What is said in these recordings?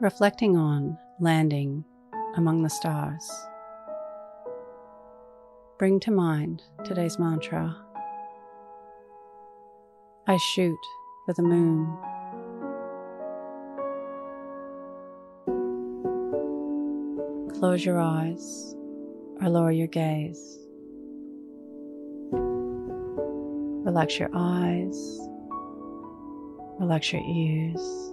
reflecting on landing among the stars. Bring to mind today's mantra I shoot for the moon. Close your eyes or lower your gaze. Relax your eyes, relax your ears,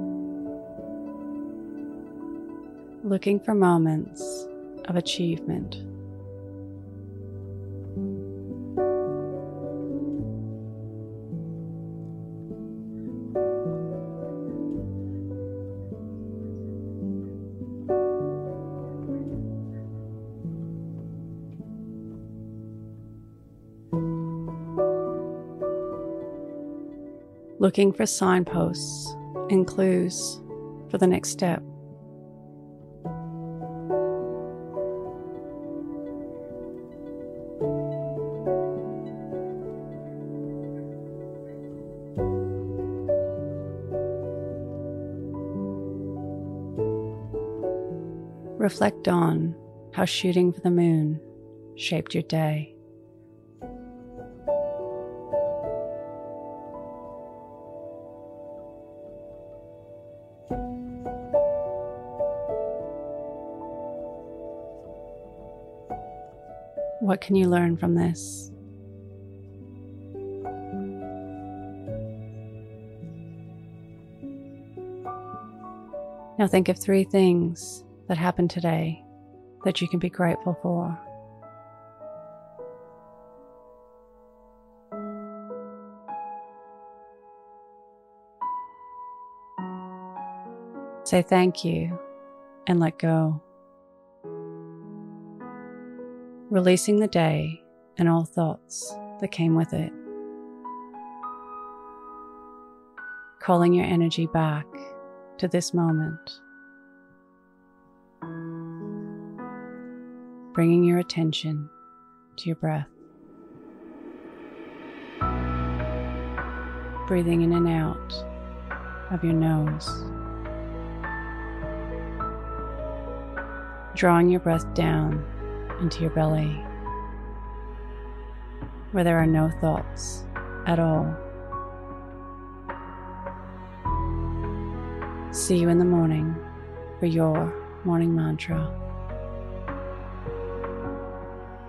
Looking for moments of achievement looking for signposts and clues for the next step. Reflect on how shooting for the moon shaped your day. What can you learn from this? Now think of three things that happened today that you can be grateful for. Say thank you and let go. releasing the day and all thoughts that came with it. Calling your energy back to this moment. Bringing your attention to your breath. Breathing in and out of your nose. Drawing your breath down into your belly, where there are no thoughts at all. See you in the morning for your morning mantra.